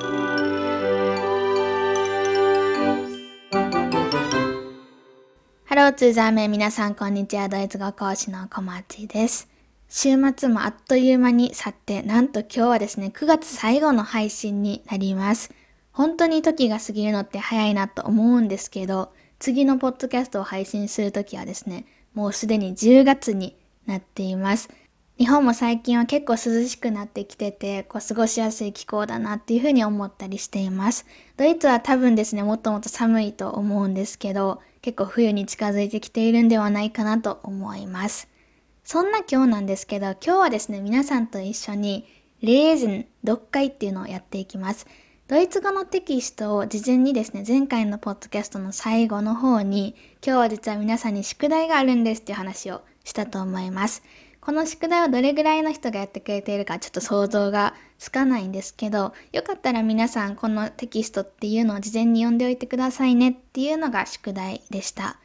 ハローツーザーメン皆さんこんにちは。ドイツ語講師の小町です。週末もあっという間に去って、なんと今日はですね、9月最後の配信になります。本当に時が過ぎるのって早いなと思うんですけど、次のポッドキャストを配信するときはですね、もうすでに10月になっています。日本も最近は結構涼しくなってきてて、こう過ごしやすい気候だなっていうふうに思ったりしています。ドイツは多分ですね、もっともっと寒いと思うんですけど、結構冬に近づいてきているんではないかなと思います。そんな今日なんですけど、今日はですね、皆さんと一緒にレーズン読解っていうのをやっていきます。ドイツ語のテキストを事前にですね、前回のポッドキャストの最後の方に、今日は実は皆さんに宿題があるんですっていう話をしたと思います。この宿題をどれぐらいの人がやってくれているかちょっと想像がつかないんですけど、よかったら皆さんこのテキストっていうのを事前に読んでおいてくださいねっていうのが宿題でした。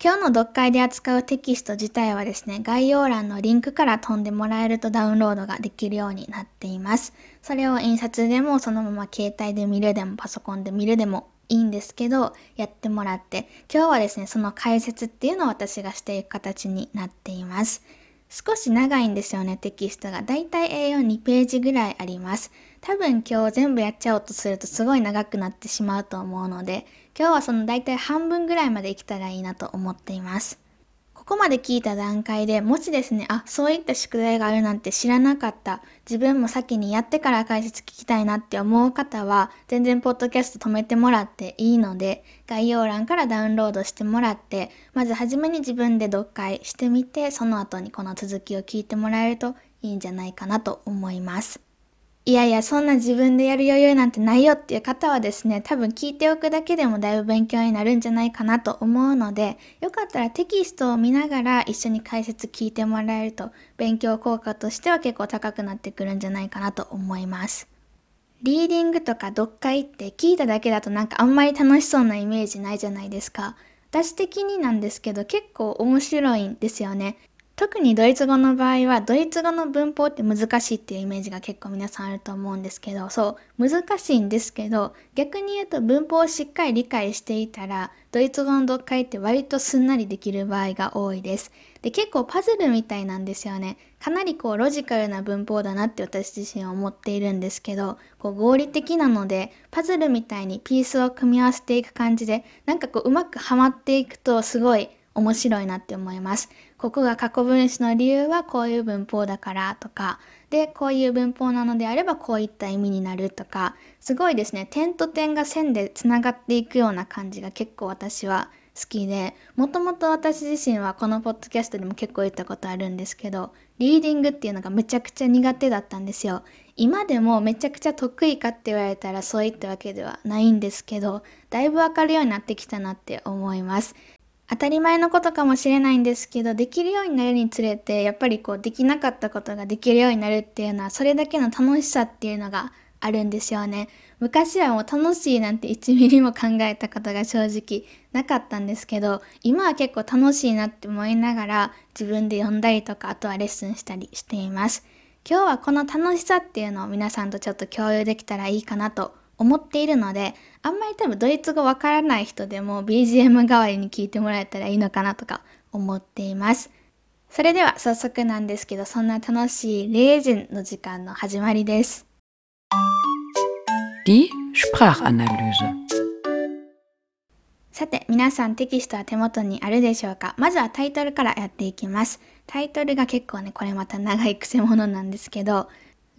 今日の読解で扱うテキスト自体はですね、概要欄のリンクから飛んでもらえるとダウンロードができるようになっています。それを印刷でもそのまま携帯で見るでもパソコンで見るでもいいんですけど、やってもらって、今日はですね、その解説っていうのを私がしていく形になっています。少し長いんですよね、テキストが。だいたい A42 ページぐらいあります。多分今日全部やっちゃおうとするとすごい長くなってしまうと思うので、今日はそのだいたい半分ぐらいまで行けたらいいなと思っています。ここまで聞いた段階でもしですね、あ、そういった宿題があるなんて知らなかった、自分も先にやってから解説聞きたいなって思う方は、全然ポッドキャスト止めてもらっていいので、概要欄からダウンロードしてもらって、まずはじめに自分で読解してみて、その後にこの続きを聞いてもらえるといいんじゃないかなと思います。いやいや、そんな自分でやる余裕なんてないよっていう方はですね、多分聞いておくだけでもだいぶ勉強になるんじゃないかなと思うので、よかったらテキストを見ながら一緒に解説聞いてもらえると、勉強効果としては結構高くなってくるんじゃないかなと思います。リーディングとか読解って聞いただけだとなんかあんまり楽しそうなイメージないじゃないですか。私的になんですけど結構面白いんですよね。特にドイツ語の場合は、ドイツ語の文法って難しいっていうイメージが結構皆さんあると思うんですけど、そう、難しいんですけど、逆に言うと文法をしっかり理解していたら、ドイツ語の読解って割とすんなりできる場合が多いです。で、結構パズルみたいなんですよね。かなりこうロジカルな文法だなって私自身は思っているんですけど、こう合理的なので、パズルみたいにピースを組み合わせていく感じで、なんかこううまくはまっていくとすごい面白いなって思います。ここが過去分詞の理由はこういう文法だからとか、で、こういう文法なのであればこういった意味になるとか、すごいですね、点と点が線でつながっていくような感じが結構私は好きで、もともと私自身はこのポッドキャストでも結構言ったことあるんですけど、リーディングっていうのがめちゃくちゃ苦手だったんですよ。今でもめちゃくちゃ得意かって言われたらそういったわけではないんですけど、だいぶわかるようになってきたなって思います。当たり前のことかもしれないんですけど、できるようになるにつれて、やっぱりこう、できなかったことができるようになるっていうのは、それだけの楽しさっていうのがあるんですよね。昔はもう楽しいなんて1ミリも考えたことが正直なかったんですけど、今は結構楽しいなって思いながら、自分で読んだりとか、あとはレッスンしたりしています。今日はこの楽しさっていうのを皆さんとちょっと共有できたらいいかなと思っているので、あんまり多分ドイツ語わからない人でも BGM 代わりに聞いてもらえたらいいのかなとか思っています。それでは早速なんですけど、そんな楽しいレージンの時間の始まりです。Die Sprachanalyse さて、皆さんテキストは手元にあるでしょうか？まずはタイトルからやっていきます。タイトルが結構ね、これまた長い癖者なんですけど、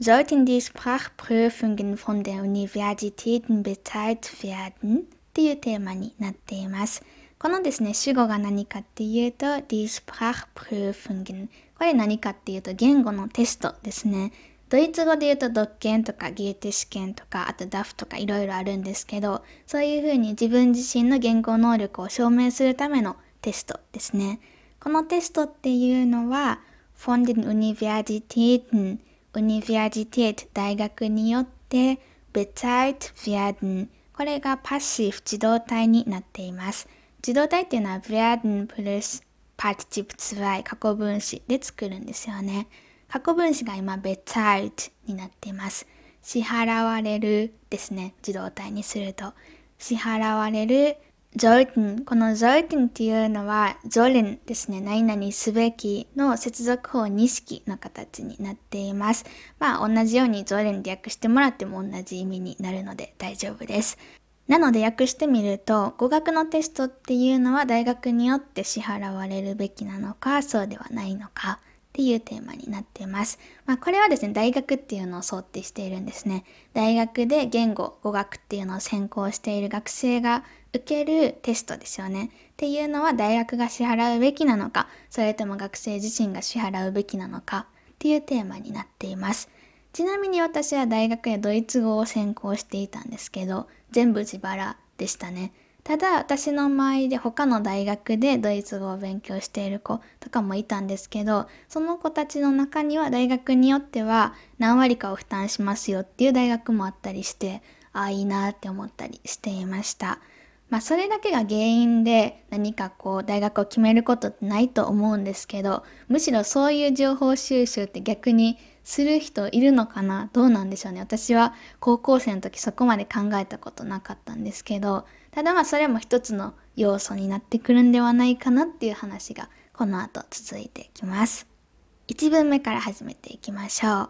sollten die Sprachprüfungen von der Universitäten bezahlt werden? っていうテーマになっています。このですね、主語が何かっていうと、die Sprachprüfungen? これ何かっていうと、言語のテストですね。ドイツ語で言うと、ドッケンとかゲーテ試験とか、あと DAF とかいろいろあるんですけど、そういうふうに自分自身の言語能力を証明するためのテストですね。このテストっていうのは、von den Universitäten ウニビアジテート大学によって bezahlt werden これがパッシブ自動体になっています。自動体っていうのは werden plus Partizip 2過去分詞で作るんですよね。過去分詞が今 bezahlt になっています。支払われるですね。自動体にすると。支払われる sollten この sollten っていうのは sollen ですね。何々すべきの接続法2式の形になっています。まあ同じように sollen で訳してもらっても同じ意味になるので大丈夫です。なので訳してみると語学のテストっていうのは大学によって支払われるべきなのかそうではないのかっていうテーマになっています。まあ、これはですね、大学っていうのを想定しているんですね。大学で言語、語学っていうのを専攻している学生が受けるテストですよね。っていうのは大学が支払うべきなのか、それとも学生自身が支払うべきなのかっていうテーマになっています。ちなみに私は大学でドイツ語を専攻していたんですけど、全部自腹でしたね。ただ私の周りで他の大学でドイツ語を勉強している子とかもいたんですけどその子たちの中には大学によっては何割かを負担しますよっていう大学もあったりしてああいいなって思ったりしていました。まあそれだけが原因で何かこう大学を決めることってないと思うんですけどむしろそういう情報収集って逆にする人いるのかな？どうなんでしょうね？私は高校生の時そこまで考えたことなかったんですけどただまあそれも一つの要素になってくるんではないかなっていう話がこの後続いていきます。1文目から始めていきましょう。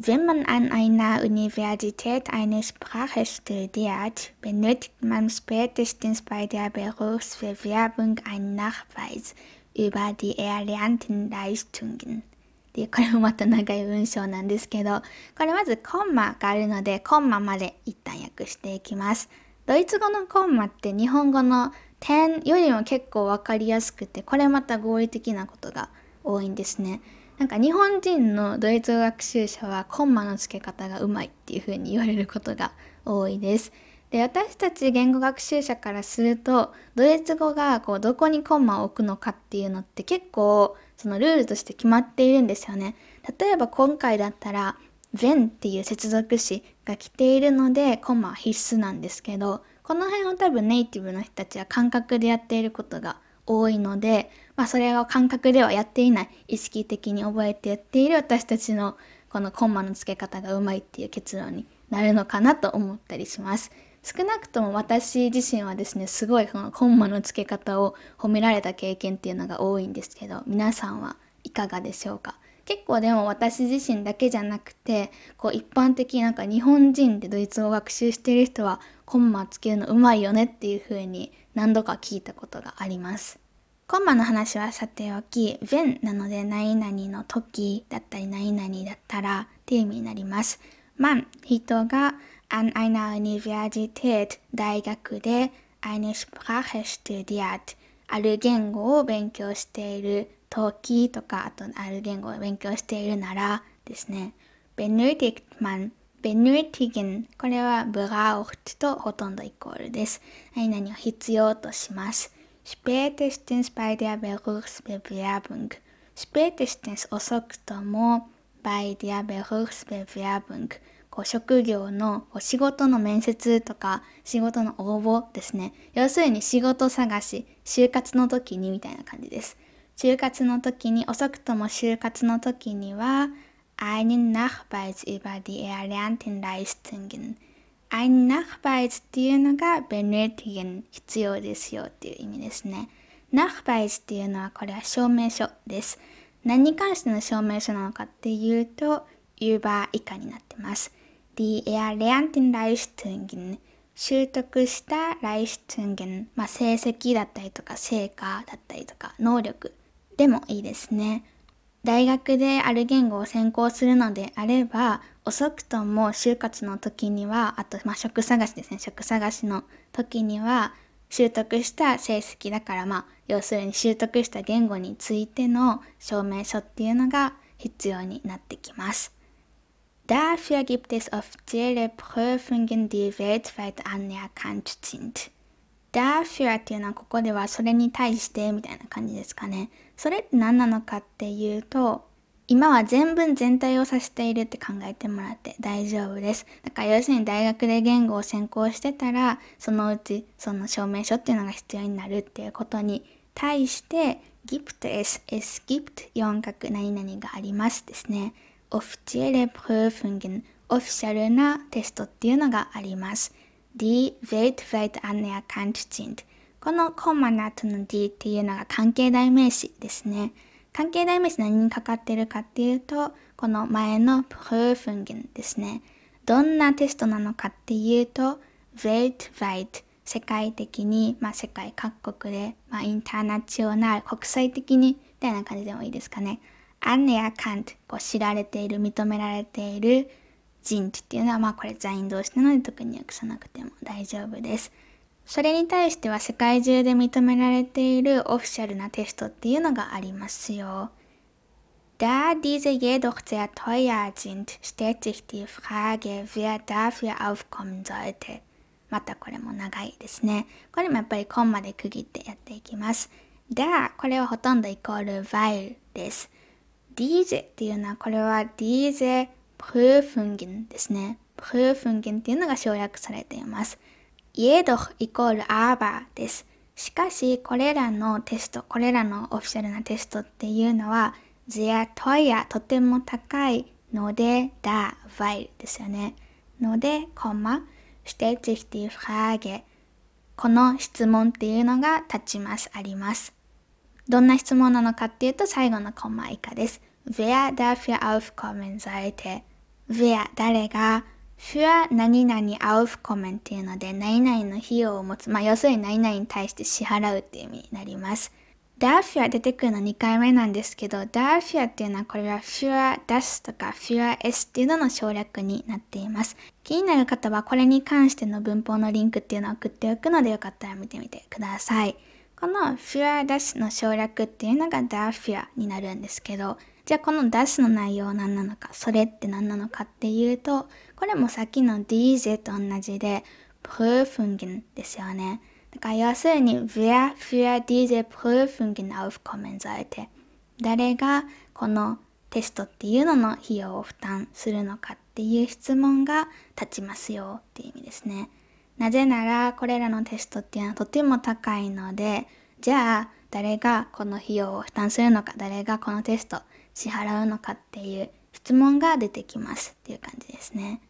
Wenn man an einer Universität eine Sprache studiert, benötigt man spätestens bei der Berufsbewerbung einen Nachweis über die erlernten Leistungen. っていうこれもまた長い文章なんですけどこれまずコンマがあるのでコンマまで一旦訳していきます。ドイツ語のコンマって日本語の点よりも結構わかりやすくて、これまた合理的なことが多いんですね。なんか日本人のドイツ語学習者はコンマの付け方がうまいっていう風に言われることが多いです。で、私たち言語学習者からすると、ドイツ語がこうどこにコンマを置くのかっていうのって結構そのルールとして決まっているんですよね。例えば今回だったら、when っていう接続詞が来ているのでコンマは必須なんですけどこの辺を多分ネイティブの人たちは感覚でやっていることが多いので、まあ、それを感覚ではやっていない意識的に覚えてやっている私たちのこのコンマの付け方がうまいっていう結論になるのかなと思ったりします。少なくとも私自身はですねすごいこのコンマの付け方を褒められた経験っていうのが多いんですけど皆さんはいかがでしょうか？結構でも私自身だけじゃなくてこう一般的になんか日本人でドイツ語を学習している人はコンマつけるのうまいよねっていう風に何度か聞いたことがあります。コンマの話はさておき、when なので何々の時だったり何々だったらっていう意味になります。man 人が an einer Universität 大学で eine Sprache studiert ある言語を勉強している陶器とか、あとある言語を勉強しているならですね、benötigt man benötigen これは braucht とほとんどイコールです。何々を必要とします。Spätestens bei der Berufsbewerbung spätestens 遅くとも bei der Berufsbewerbung こう職業のお仕事の面接とか仕事の応募ですね。要するに仕事探し、就活の時にみたいな感じです。就活の時に、遅くとも就活の時には、einen Nachweis über die erlernten Leistungen。Einen Nachweis っていうのが benötigen 必要ですよっていう意味ですね。Nachweis っていうのはこれは証明書です。何に関しての証明書なのかっていうと、über 以下になってます。die erlernten Leistungen 習得した Leistungen、まあ、成績だったりとか成果だったりとか能力でもいいですね。大学である言語を専攻するのであれば遅くとも就活の時にはあと、まあ、職探しですね職探しの時には習得した成績だからまあ要するに習得した言語についての証明書っていうのが必要になってきます。Dafür gibt es offizielle Prüfungen, die weltweit anerkannt sind. Dafür っていうのはここではそれに対してみたいな感じですかね。それって何なのかっていうと、今は全文全体を指しているって考えてもらって大丈夫です。だから要するに大学で言語を専攻してたら、そのうちその証明書っていうのが必要になるっていうことに対して、gibt es, es gibt 4角何々がありますですね。offizielle Prüfungen オフィシャルなテストっていうのがあります。Die weltweit anerkannt sind このコンマの後の D っていうのが関係代名詞ですね。関係代名詞何にかかってるかっていうと、この前の Prüfungen ですね。どんなテストなのかっていうと、weltweit 世界的に、まあ世界各国で、まあインターナチョナル国際的にみたいな感じでもいいですかね。anerkannt こう知られている、認められている人っていうのは、まあこれ在員同士なので特に訳さなくても大丈夫です。それに対しては世界中で認められているオフィシャルなテストっていうのがありますよ。Da diese jedoch sehr teuer sind, stellt sich die Frage, wer dafür aufkommen sollte. またこれも長いですね。これもやっぱりコンマで区切ってやっていきます。だ、これはほとんどイコール while です。diese っていうのはこれは diese Prüfungen ですね。Prüfungen っていうのが省略されています。Jedoch イコール aber です。しかし、これらのテスト、これらのオフィシャルなテストっていうのは、sehr teuer とても高いので、だ、weil ですよね。ので、コンマ、stellt sich die Frage この質問っていうのが立ちます、あります。どんな質問なのかっていうと、最後のコンマ以下です。wer dafür aufkommen sollte wer 誰が für 何々 aufkommen っていうので、何々の費用を持つ。まあ、要するに何々に対して支払うっていう意味になります。dafür 出てくるの2回目なんですけど、dafür っていうのはこれは für das とか für es っていうのの省略になっています。気になる方はこれに関しての文法のリンクっていうのを送っておくのでよかったら見てみてください。この für das の省略っていうのが dafür になるんですけど、じゃあこの das の内容は何なのか、それって何なのかっていうと、これもさっきの diese と同じで Prüfungen ですよね。だから要するに wer für diese Prüfungen aufkommen sollte 誰がこのテストっていうのの費用を負担するのかっていう質問が立ちますよっていう意味ですね。なぜならこれらのテストっていうのはとても高いので、じゃあ誰がこの費用を負担するのか、誰がこのテスト支払うのかっていう質問が出てきますっていう感じですね。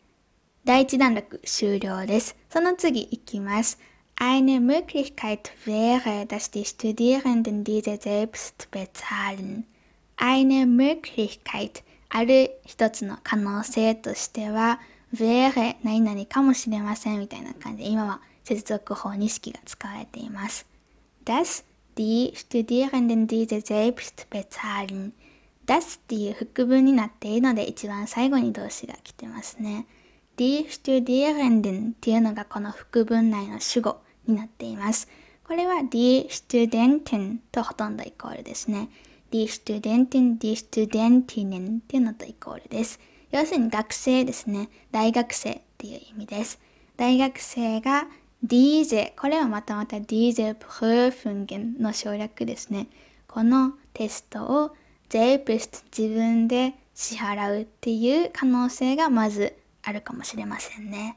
第一段落終了です。その次いきます。Eine Möglichkeit wäre, dass die Studierenden diese selbst bezahlen. Eine Möglichkeit ある一つの可能性としては wäre 何々かもしれませんみたいな感じで今は接続法認識が使われています。dass die Studierenden diese selbst bezahlen. das っていう副文になっているので一番最後に動詞が来てますね。Die Studierenden っていうのがこの副文内の主語になっています。これは die Studenten とほとんどイコールですね。die Studenten, die Studentinnen っていうのとイコールです。要するに学生ですね。大学生っていう意味です。大学生が diese、これはまたまた diese Prüfungen の省略ですね。このテストを selbst 自分で支払うっていう可能性がまずあるかもしれませんね。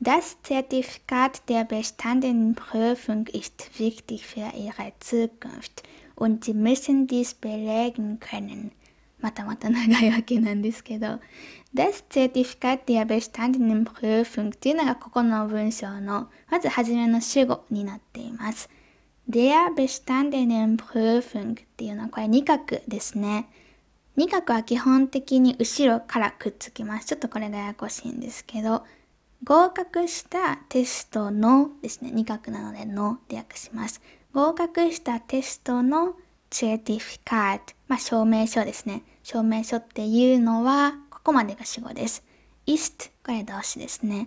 Das Zertifikat der bestandenen Prüfung ist wichtig für ihre Zukunft und sie müssen dies belegen können. またまた長いわけなんですけど、Das Zertifikat der bestandenen Prüfung っていうのがここの文章のまず初めの主語になっています。Der bestandenen Prüfung っていうのはこれ二角ですね。二角は基本的に後ろからくっつきます。ちょっとこれがややこしいんですけど、合格したテストのですね、二角なのでので訳します。合格したテストの certificate、まあ証明書ですね。証明書っていうのは、ここまでが主語です。ist、これ動詞ですね。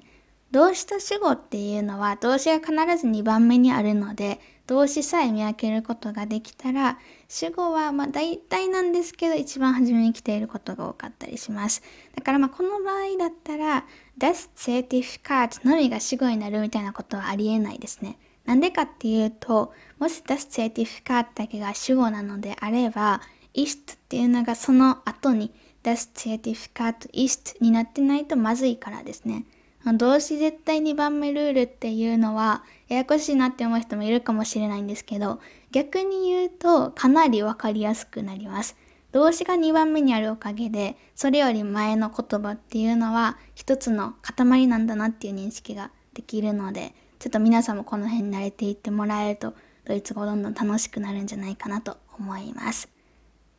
動詞と主語っていうのは動詞が必ず2番目にあるので動詞さえ見分けることができたら主語はまあ大体なんですけど一番初めに来ていることが多かったりします。だからまあこの場合だったら das Zertifikat のみが主語になるみたいなことはありえないですね。なんでかっていうともし das Zertifikat だけが主語なのであれば ist っていうのがその後に das Zertifikat ist になってないとまずいからですね。動詞絶対2番目ルールっていうのはややこしいなって思う人もいるかもしれないんですけど逆に言うとかなりわかりやすくなります。動詞が2番目にあるおかげで、それより前の言葉っていうのは一つの塊なんだなっていう認識ができるので、ちょっと皆さんもこの辺に慣れていってもらえると、ドイツ語どんどん楽しくなるんじゃないかなと思います。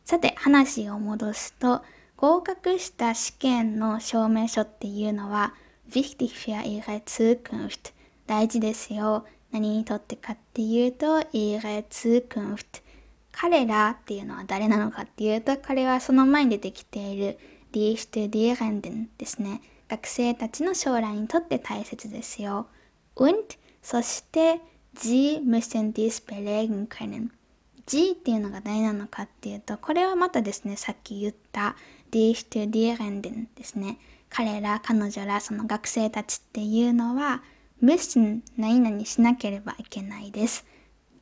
さて、話を戻すと、合格した試験の証明書っていうのは、wichtig für ihre Zukunft 大事ですよ。何にとってかっていうと、ihre Zukunft 彼らっていうのは誰なのかっていうと、彼はその前に出てきている die Studierenden ですね。学生たちの将来にとって大切ですよ。und そして sie müssen dies belegen können。G っていうのが誰なのかっていうと、これはまたですね、さっき言った die Studierenden ですね。彼ら、彼女ら、その学生たちっていうのは、müssen 何々しなければいけないです。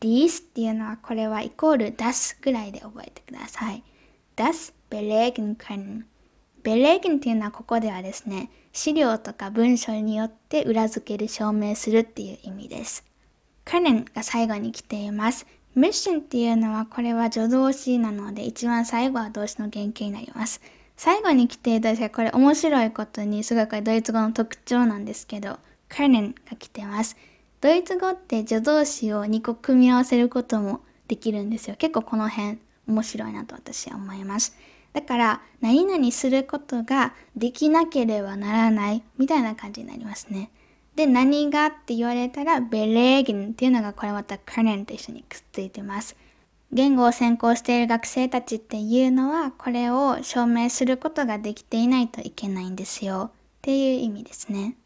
dies っていうのは、これはイコール das ぐらいで覚えてください。das belegen können。belegen っていうのはここではですね、資料とか文章によって裏付ける証明するっていう意味です。können が最後に来ています。mission っていうのはこれは助動詞なので一番最後は動詞の原型になります。最後に来ていただこれ面白いことにすごくドイツ語の特徴なんですけど können が来てます。ドイツ語って助動詞を2個組み合わせることもできるんですよ。結構この辺面白いなと私は思います。だから何々することができなければならないみたいな感じになりますね。で、何がって言われたら、ベレーゲンっていうのがこれまたカレンと一緒にくっついてます。言語を専攻している学生たちっていうのは、これを証明することができていないといけないんですよ。っていう意味ですね。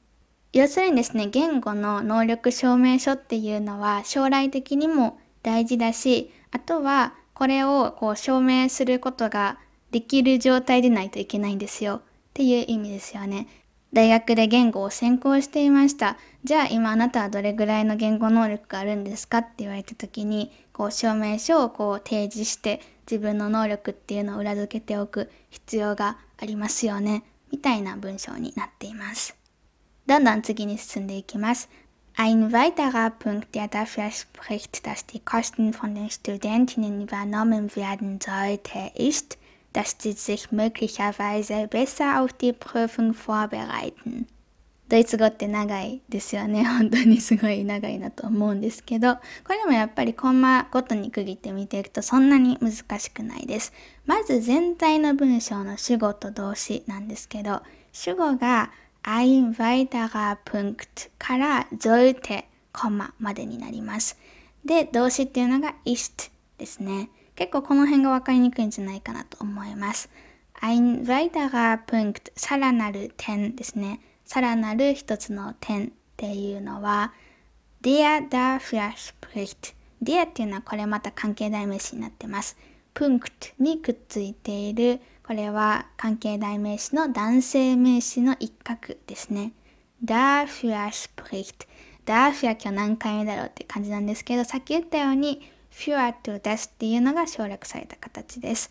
要するにですね、言語の能力証明書っていうのは将来的にも大事だし、あとはこれをこう証明することができる状態でないといけないんですよ。っていう意味ですよね。大学で言語を専攻していました。じゃあ今あなたはどれぐらいの言語能力があるんですかって言われた時に、こう証明書をこう提示して自分の能力っていうのを裏付けておく必要がありますよね。みたいな文章になっています。どんどん次に進んでいきます。Ein weiterer Punkt, der dafür spricht, dass die Kosten von den Studentinnen übernommen werden sollte, ist, dass sie sich möglicherweise besser auf die Prüfung vorbereiten. ドイツ語って長いですよね。本当にすごい長いなと思うんですけど、これもやっぱりコンマごとに区切って見ていくとそんなに難しくないです。まず全体の文章の主語と動詞なんですけど、主語が ein weiterer Punkt から sollte コマまでになります。で、動詞っていうのが ist ですね。結構この辺が分かりにくいんじゃないかなと思います。ein weiterer Punkt さらなる点ですね。さらなる一つの点っていうのは der dafür spricht der っていうのはこれまた関係代名詞になってます。punkt にくっついているこれは関係代名詞の男性名詞の一角ですね。dafür spricht dafür 今日何回目だろうって感じなんですけどさっき言ったように für と das っていうのが省略された形です。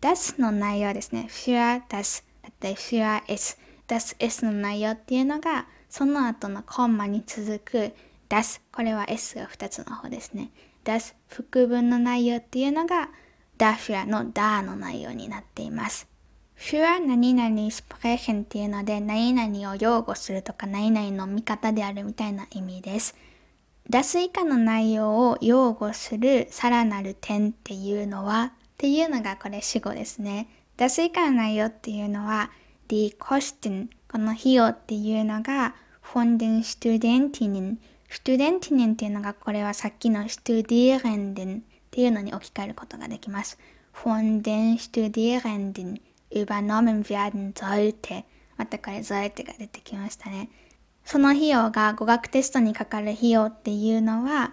das の内容ですね。für das だったり für es。das s の内容っていうのがその後のコンマに続く das これは s が2つの方ですね。das 副文の内容っていうのが dafür の da の内容になっています。für 何々 sprechen っていうので何々を擁護するとか何々の味方であるみたいな意味です。出す以下の内容を擁護するさらなる点っていうのはっていうのがこれ主語ですね。出す以下の内容っていうのは die Kosten この費用っていうのが von den Studentinnen Studentinnen っていうのがこれはさっきの Studierenden っていうのに置き換えることができます。von den Studierenden übernommen werden sollte またこれ sollte が出てきましたね。その費用が語学テストにかかる費用っていうのは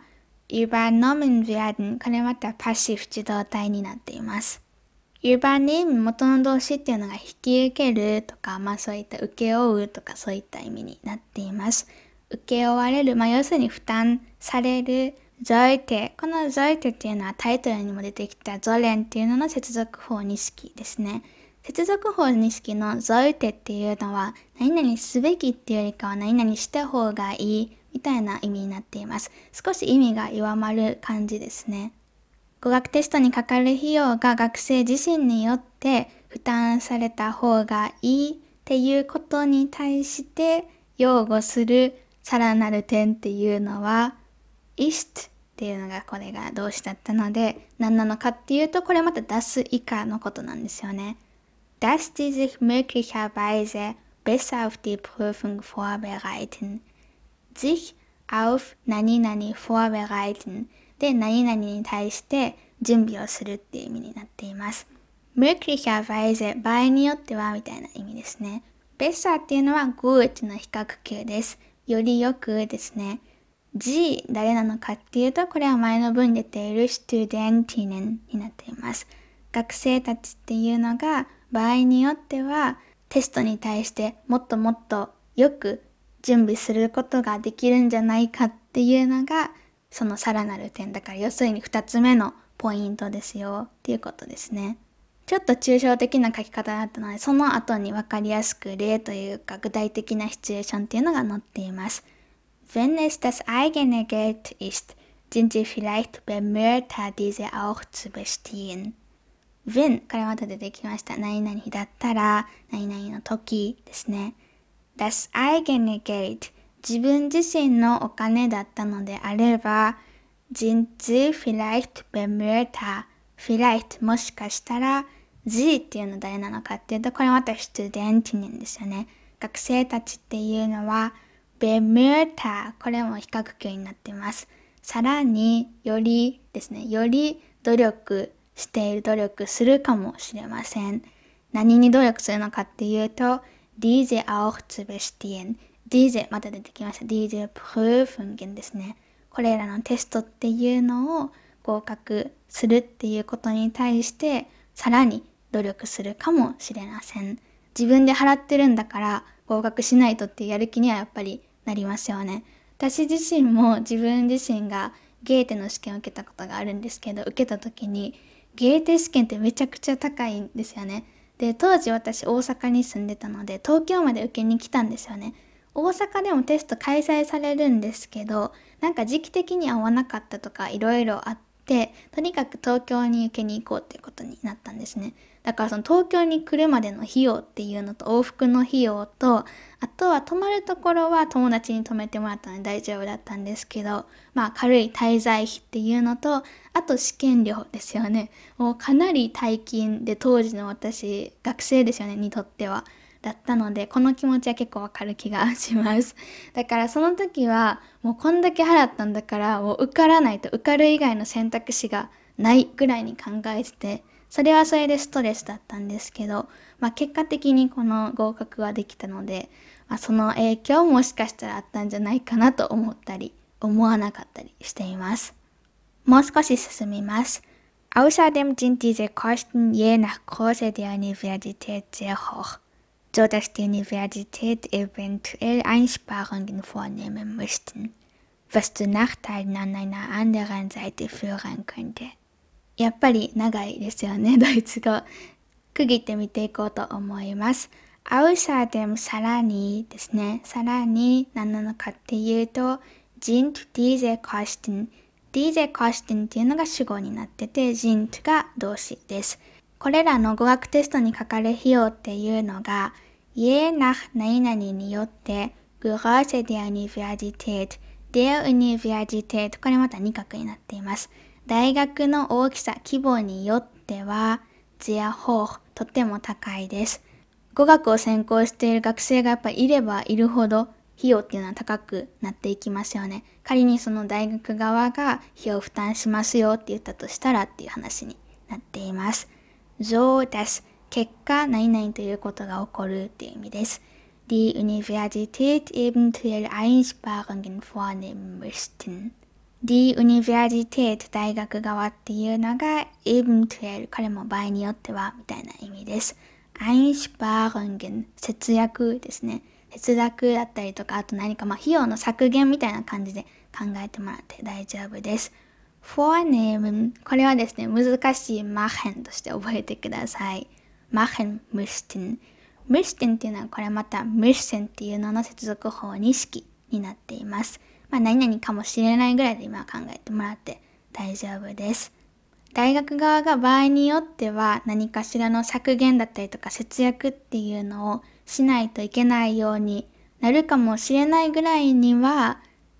übernommen werden これまたパッシブ自動体になっています。übernehmen 元の動詞っていうのが引き受けるとか、まあそういった受け負うとかそういった意味になっています。受け負われる、まあ要するに負担される sollte この sollte っていうのはタイトルにも出てきた sollen っていうのの接続法認識ですね。接続法認識の sollte っていうのは何々すべきっていうよりかは何々した方がいいみたいな意味になっています。少し意味が弱まる感じですね。語学テストにかかる費用が学生自身によって負担された方がいいっていうことに対して擁護するさらなる点っていうのは ist っていうのがこれが動詞だったので何なのかっていうとこれまた出す以下のことなんですよね。dass die sich möglicherweise besser auf die Prüfung vorbereiten. sich auf 何々 vorbereiten で何々に対して準備をするっていう意味になっています。möglicherweise 場合によってはみたいな意味ですね。besser っていうのは good の比較形です。よりよくですね。G 誰なのかっていうとこれは前の文に出ている Studentinen になっています。学生たちっていうのが場合によってはテストに対してもっともっとよく準備することができるんじゃないかっていうのがそのさらなる点だから要するに2つ目のポイントですよっていうことですね。ちょっと抽象的な書き方だったのでその後に分かりやすく例というか具体的なシチュエーションっていうのが載っています。Wenn es das eigene Geld ist, sind Sie vielleicht bemühter, diese auch zu bestehen. when からまた出てきました。何々だったら、何々の時ですね。das eigene Geld 自分自身のお金だったのであれば、sind sie vielleicht bemühter vielleicht もしかしたら z っていうの誰なのかっていうと、これまた student なんですよね。学生たちっていうのは bemühter これも比較級になっています。さらによりですね、より努力している努力するかもしれません。何に努力するのかっていうと、diese auch zu bestehen。diese また出てきました。diese Prüfungen ですね。これらのテストっていうのを合格するっていうことに対してさらに努力するかもしれません。自分で払ってるんだから合格しないとってやる気にはやっぱりなりますよね。私自身も自分自身がゲーテの試験を受けたことがあるんですけど受けた時にゲーテ試験ってめちゃくちゃ高いんですよね。で、当時私大阪に住んでたので、東京まで受けに来たんですよね。大阪でもテスト開催されるんですけど、なんか時期的に合わなかったとかいろいろあって、とにかく東京に受けに行こうっていうことになったんですね。だからその東京に来るまでの費用っていうのと往復の費用と、あとは泊まるところは友達に泊めてもらったので大丈夫だったんですけど、まあ軽い滞在費っていうのと、あと試験料ですよね。もうかなり大金で当時の私、学生ですよね、にとっては。だったので、この気持ちは結構わかる気がします。だからその時は、もうこんだけ払ったんだから、もう受からないと受かる以外の選択肢がないぐらいに考えてて、それはそれでストレスだったんですけど、まあ結果的にこの合格はできたので、まあ、その影響もしかしたらあったんじゃないかなと思ったり、思わなかったりしています。もう少し進みます。Außerdem sind diese Kosten je nach Größe der Universität sehr hoch, so dass die Universität eventuell Einsparungen vornehmen müssten, was zu Nachteilen an einer anderen Seite führen könnte. やっぱり長いですよね、ドイツ語。区切ってみていこうと思います。außerdem さらにですね。さらに何なのかっていうと、sind diese Kosten diese Kosten っていうのが主語になってて、sind が動詞です。これらの語学テストにかかる費用っていうのが、je nach 何々によって、Größe der Universität, der Universität これまた2角になっています。大学の大きさ、規模によっては、sehr hoch とても高いです。語学を専攻している学生がやっぱいればいるほど費用っていうのは高くなっていきますよね。仮にその大学側が費用負担しますよって言ったとしたらっていう話になっています。so dass 結果何々ということが起こるっていう意味です。Die Universität eventuell Einsparungen vornehmen müssten. Die Universität 大学側っていうのが eventuell これも場合によってはみたいな意味です。Einsparungen 節約ですね。節約だったりとか、あと何かまあ費用の削減みたいな感じで考えてもらって大丈夫です。vornehmen これはですね、難しい machen として覚えてください。machen müssten。müssten っていうのはこれまた müssen っていうのの接続法2式になっています。まあ何々かもしれないぐらいで今は考えてもらって大丈夫です。大学側が場合によっては何かしらの削減だったりとか節約っていうのをしないといけないようになるかもしれないぐらいには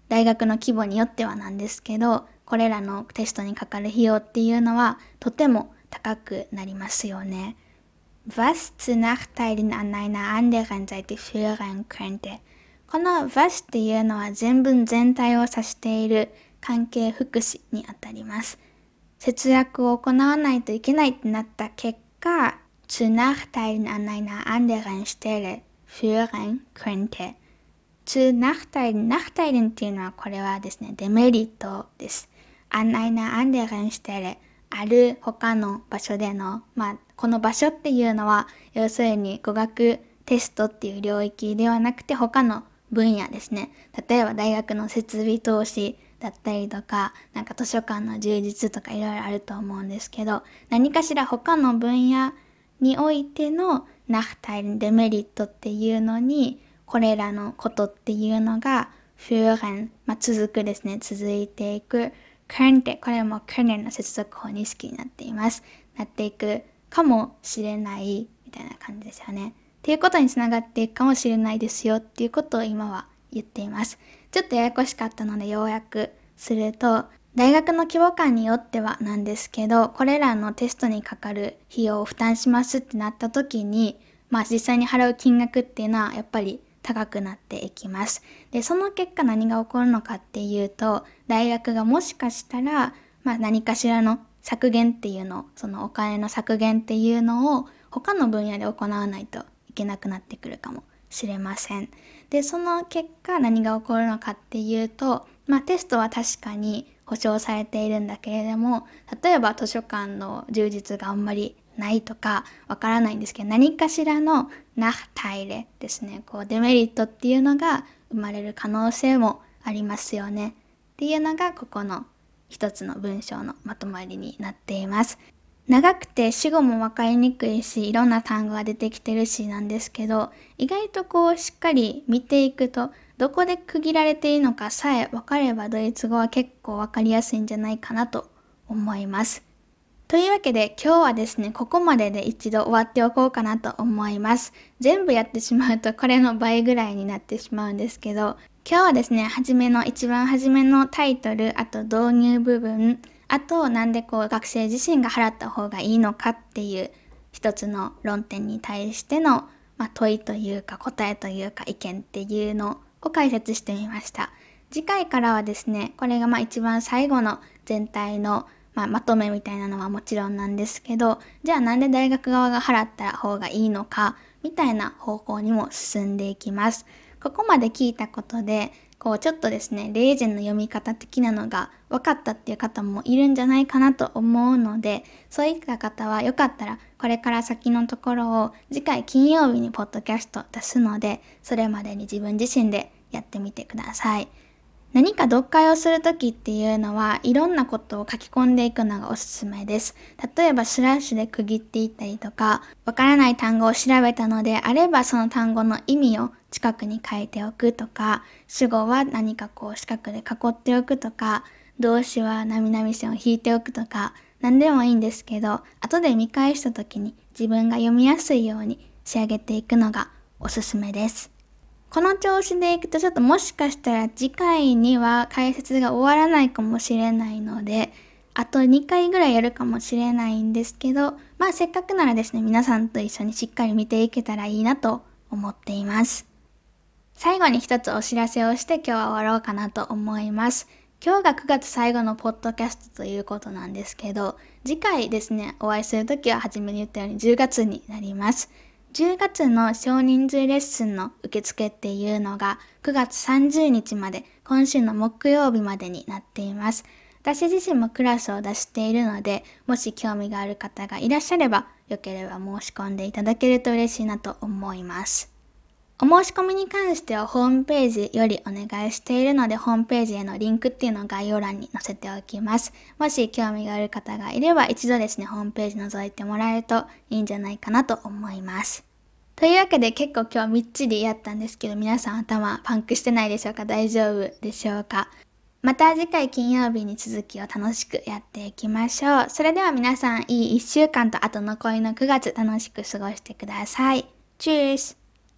大学の規模によってはなんですけどこれらのテストにかかる費用っていうのはとても高くなりますよね。Was zu Nachteilen an einer anderen Seite führen könnte? この was っていうのは全文全体を指している関係福祉にあたります。節約を行わないといけないってなった結果、zu Nachteilen an einer anderen Stelle führen könnte。zu Nachteilen、Nachteilen っていうのはこれはですね、デメリットです。an einer anderen Stelle ある他の場所での、まあ、この場所っていうのは、要するに語学テストっていう領域ではなくて他の分野ですね。例えば大学の設備投資だったりとか、なんか図書館の充実とかいろいろあると思うんですけど、何かしら他の分野においてのナフタイルデメリットっていうのに、これらのことっていうのが、フューレン、まあ、続くですね、続いていく。カンテこれもカネの接続法に好きになっています。なっていくかもしれないみたいな感じですよね。っていうことにつながっていくかもしれないですよっていうことを今は言っています。ちょっとややこしかったので要約すると、大学の規模感によってはなんですけど、これらのテストにかかる費用を負担しますってなった時に、まあ実際に払う金額っていうのはやっぱり高くなっていきます。で、その結果何が起こるのかっていうと、大学がもしかしたら、まあ何かしらの削減っていうのを、そのお金の削減っていうのを他の分野で行わないとけなくなってくるかもしれません。で、その結果何が起こるのかっていうと、まあテストは確かに保証されているんだけれども、例えば図書館の充実があんまりないとかわからないんですけど、何かしらのナフタイレですね、こうデメリットっていうのが生まれる可能性もありますよね。っていうのがここの一つの文章のまとまりになっています。長くて死後も分かりにくいしいろんな単語が出てきてるしなんですけど意外とこうしっかり見ていくとどこで区切られているのかさえ分かればドイツ語は結構分かりやすいんじゃないかなと思います。というわけで今日はですね、ここまでで一度終わっておこうかなと思います。全部やってしまうとこれの倍ぐらいになってしまうんですけど、今日はですね、初めの一番初めのタイトル、あと導入部分、あとなんでこう学生自身が払った方がいいのかっていう一つの論点に対しての、まあ、問いというか答えというか意見っていうのを解説してみました。次回からはですね、これがまあ一番最後の全体のまあ、まとめみたいなのはもちろんなんですけど、じゃあなんで大学側が払った方がいいのか、みたいな方向にも進んでいきます。ここまで聞いたことで、こうちょっとですね、レーゼンの読み方的なのが分かったっていう方もいるんじゃないかなと思うので、そういった方はよかったらこれから先のところを次回金曜日にポッドキャスト出すので、それまでに自分自身でやってみてください。何か読解をするときっていうのはいろんなことを書き込んでいくのがおすすめです。例えばスラッシュで区切っていったりとか、わからない単語を調べたのであればその単語の意味を近くに書いておくとか、主語は何かこう四角で囲っておくとか、動詞はなみなみ線を引いておくとか、何でもいいんですけど、後で見返した時に自分が読みやすいように仕上げていくのがおすすめです。この調子でいくとちょっともしかしたら次回には解説が終わらないかもしれないので、あと2回ぐらいやるかもしれないんですけど、まあせっかくならですね、皆さんと一緒にしっかり見ていけたらいいなと思っています。最後に一つお知らせをして今日は終わろうかなと思います。今日が9月最後のポッドキャストということなんですけど、次回ですね、お会いするときは初めに言ったように10月になります。10月の少人数レッスンの受付っていうのが9月30日まで今週の木曜日までになっています。私自身もクラスを出しているので、もし興味がある方がいらっしゃれば、よければ申し込んでいただけると嬉しいなと思います。お申し込みに関してはホームページよりお願いしているので、ホームページへのリンクっていうのを概要欄に載せておきます。もし興味がある方がいれば、一度ですね、ホームページ覗いてもらえるといいんじゃないかなと思います。というわけで結構今日みっちりやったんですけど、皆さん頭パンクしてないでしょうか？大丈夫でしょうか？また次回金曜日に続きを楽しくやっていきましょう。それでは皆さんいい1週間と後残りの9月楽しく過ごしてください。チュース